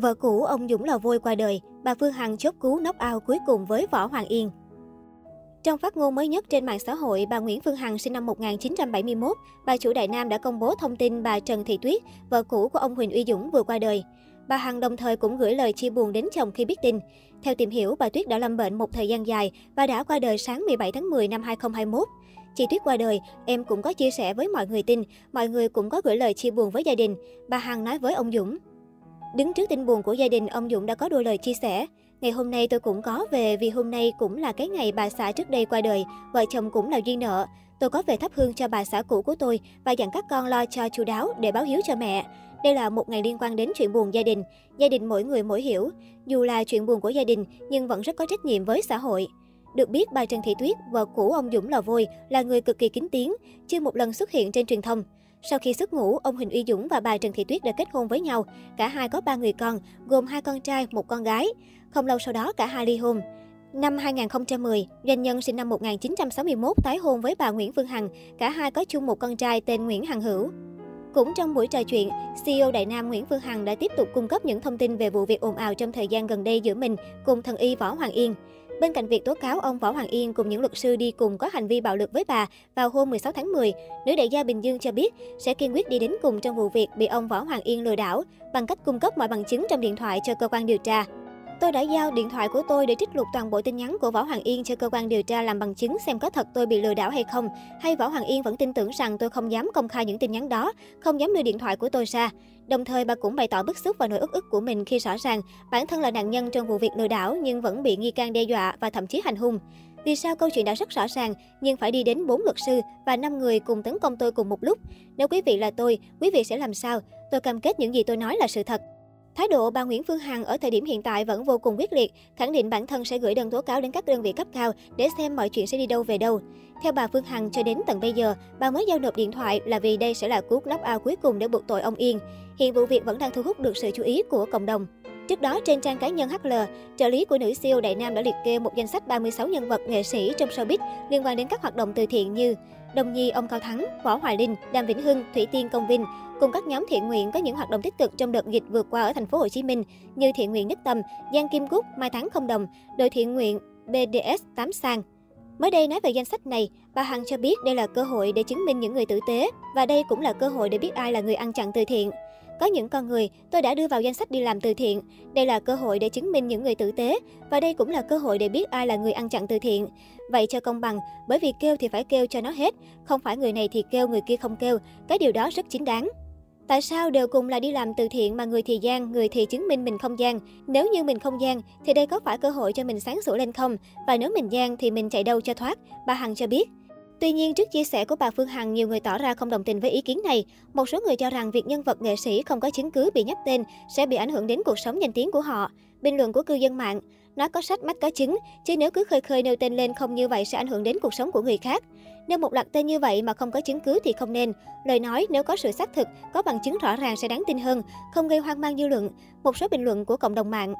Vợ cũ ông Dũng lò vôi qua đời, bà Phương Hằng chốt cứu nóc ao cuối cùng với Võ Hoàng Yên. Trong phát ngôn mới nhất trên mạng xã hội, bà Nguyễn Phương Hằng sinh năm 1971, bà chủ Đại Nam đã công bố thông tin bà Trần Thị Tuyết, vợ cũ của ông Huỳnh Uy Dũng vừa qua đời. Bà Hằng đồng thời cũng gửi lời chia buồn đến chồng khi biết tin. Theo tìm hiểu, bà Tuyết đã lâm bệnh một thời gian dài và đã qua đời sáng 17 tháng 10 năm 2021. Chị Tuyết qua đời, em cũng có chia sẻ với mọi người tin, mọi người cũng có gửi lời chia buồn với gia đình. Bà Hằng nói với ông Dũng. Đứng trước tin buồn của gia đình, ông Dũng đã có đôi lời chia sẻ. Ngày hôm nay tôi cũng có về vì hôm nay cũng là cái ngày bà xã trước đây qua đời, vợ chồng cũng là duyên nợ. Tôi có về thắp hương cho bà xã cũ của tôi và dặn các con lo cho chú đáo để báo hiếu cho mẹ. Đây là một ngày liên quan đến chuyện buồn gia đình. Gia đình mỗi người mỗi hiểu. Dù là chuyện buồn của gia đình nhưng vẫn rất có trách nhiệm với xã hội. Được biết, bà Trần Thị Tuyết, vợ cũ ông Dũng Lò Vôi, là người cực kỳ kín tiếng, chưa một lần xuất hiện trên truyền thông. Sau khi xuất ngũ, ông Huỳnh Uy Dũng và bà Trần Thị Tuyết đã kết hôn với nhau. Cả hai có ba người con, gồm hai con trai, một con gái. Không lâu sau đó, cả hai ly hôn. Năm 2010, doanh nhân sinh năm 1961 tái hôn với bà Nguyễn Phương Hằng. Cả hai có chung một con trai tên Nguyễn Hằng Hữu. Cũng trong buổi trò chuyện, CEO Đại Nam Nguyễn Phương Hằng đã tiếp tục cung cấp những thông tin về vụ việc ồn ào trong thời gian gần đây giữa mình cùng thần y Võ Hoàng Yên. Bên cạnh việc tố cáo ông Võ Hoàng Yên cùng những luật sư đi cùng có hành vi bạo lực với bà, vào hôm 16 tháng 10, nữ đại gia Bình Dương cho biết sẽ kiên quyết đi đến cùng trong vụ việc bị ông Võ Hoàng Yên lừa đảo bằng cách cung cấp mọi bằng chứng trong điện thoại cho cơ quan điều tra. Tôi đã giao điện thoại của tôi để trích lục toàn bộ tin nhắn của Võ Hoàng Yên cho cơ quan điều tra làm bằng chứng xem có thật tôi bị lừa đảo hay không. Hay Võ Hoàng Yên vẫn tin tưởng rằng tôi không dám công khai những tin nhắn đó, không dám đưa điện thoại của tôi ra. Đồng thời bà cũng bày tỏ bức xúc và nỗi ức ức của mình khi rõ ràng bản thân là nạn nhân trong vụ việc lừa đảo nhưng vẫn bị nghi can đe dọa và thậm chí hành hung. Vì sao câu chuyện đã rất rõ ràng nhưng phải đi đến 4 luật sư và 5 người cùng tấn công tôi cùng một lúc? Nếu quý vị là tôi, quý vị sẽ làm sao? Tôi cam kết những gì tôi nói là sự thật. Thái độ bà Nguyễn Phương Hằng ở thời điểm hiện tại vẫn vô cùng quyết liệt, khẳng định bản thân sẽ gửi đơn tố cáo đến các đơn vị cấp cao để xem mọi chuyện sẽ đi đâu về đâu. Theo bà Phương Hằng, cho đến tận bây giờ, bà mới giao nộp điện thoại là vì đây sẽ là cú knock out cuối cùng để buộc tội ông Yên. Hiện vụ việc vẫn đang thu hút được sự chú ý của cộng đồng. Trước đó, trên trang cá nhân HL, trợ lý của nữ siêu Đại Nam đã liệt kê một danh sách 36 nhân vật nghệ sĩ trong showbiz liên quan đến các hoạt động từ thiện như Đồng Nhi ông Cao Thắng, Võ Hoài Linh, Đàm Vĩnh Hưng, Thủy Tiên Công Vinh cùng các nhóm thiện nguyện có những hoạt động tích cực trong đợt dịch vừa qua ở thành phố Hồ Chí Minh như thiện nguyện Nhất Tâm, Giang Kim Cúc, Mai Thắng Không Đồng, đội thiện nguyện BDS 8 Sang. Mới đây nói về danh sách này, bà Hằng cho biết đây là cơ hội để chứng minh những người tử tế và đây cũng là cơ hội để biết ai là người ăn chặn từ thiện. Có những con người tôi đã đưa vào danh sách đi làm từ thiện. Đây là cơ hội để chứng minh những người tử tế và đây cũng là cơ hội để biết ai là người ăn chặn từ thiện. Vậy cho công bằng, bởi vì kêu thì phải kêu cho nó hết, không phải người này thì kêu người kia không kêu, cái điều đó rất chính đáng. Tại sao đều cùng là đi làm từ thiện mà người thì gian, người thì chứng minh mình không gian? Nếu như mình không gian, thì đây có phải cơ hội cho mình sáng sủa lên không? Và nếu mình gian thì mình chạy đâu cho thoát? Bà Hằng cho biết. Tuy nhiên, trước chia sẻ của bà Phương Hằng, nhiều người tỏ ra không đồng tình với ý kiến này. Một số người cho rằng việc nhân vật nghệ sĩ không có chứng cứ bị nhắc tên sẽ bị ảnh hưởng đến cuộc sống danh tiếng của họ. Bình luận của cư dân mạng, nói có sách mắt có chứng, chứ nếu cứ khơi khơi nêu tên lên không như vậy sẽ ảnh hưởng đến cuộc sống của người khác. Nếu một loạt tên như vậy mà không có chứng cứ thì không nên. Lời nói nếu có sự xác thực, có bằng chứng rõ ràng sẽ đáng tin hơn, không gây hoang mang dư luận. Một số bình luận của cộng đồng mạng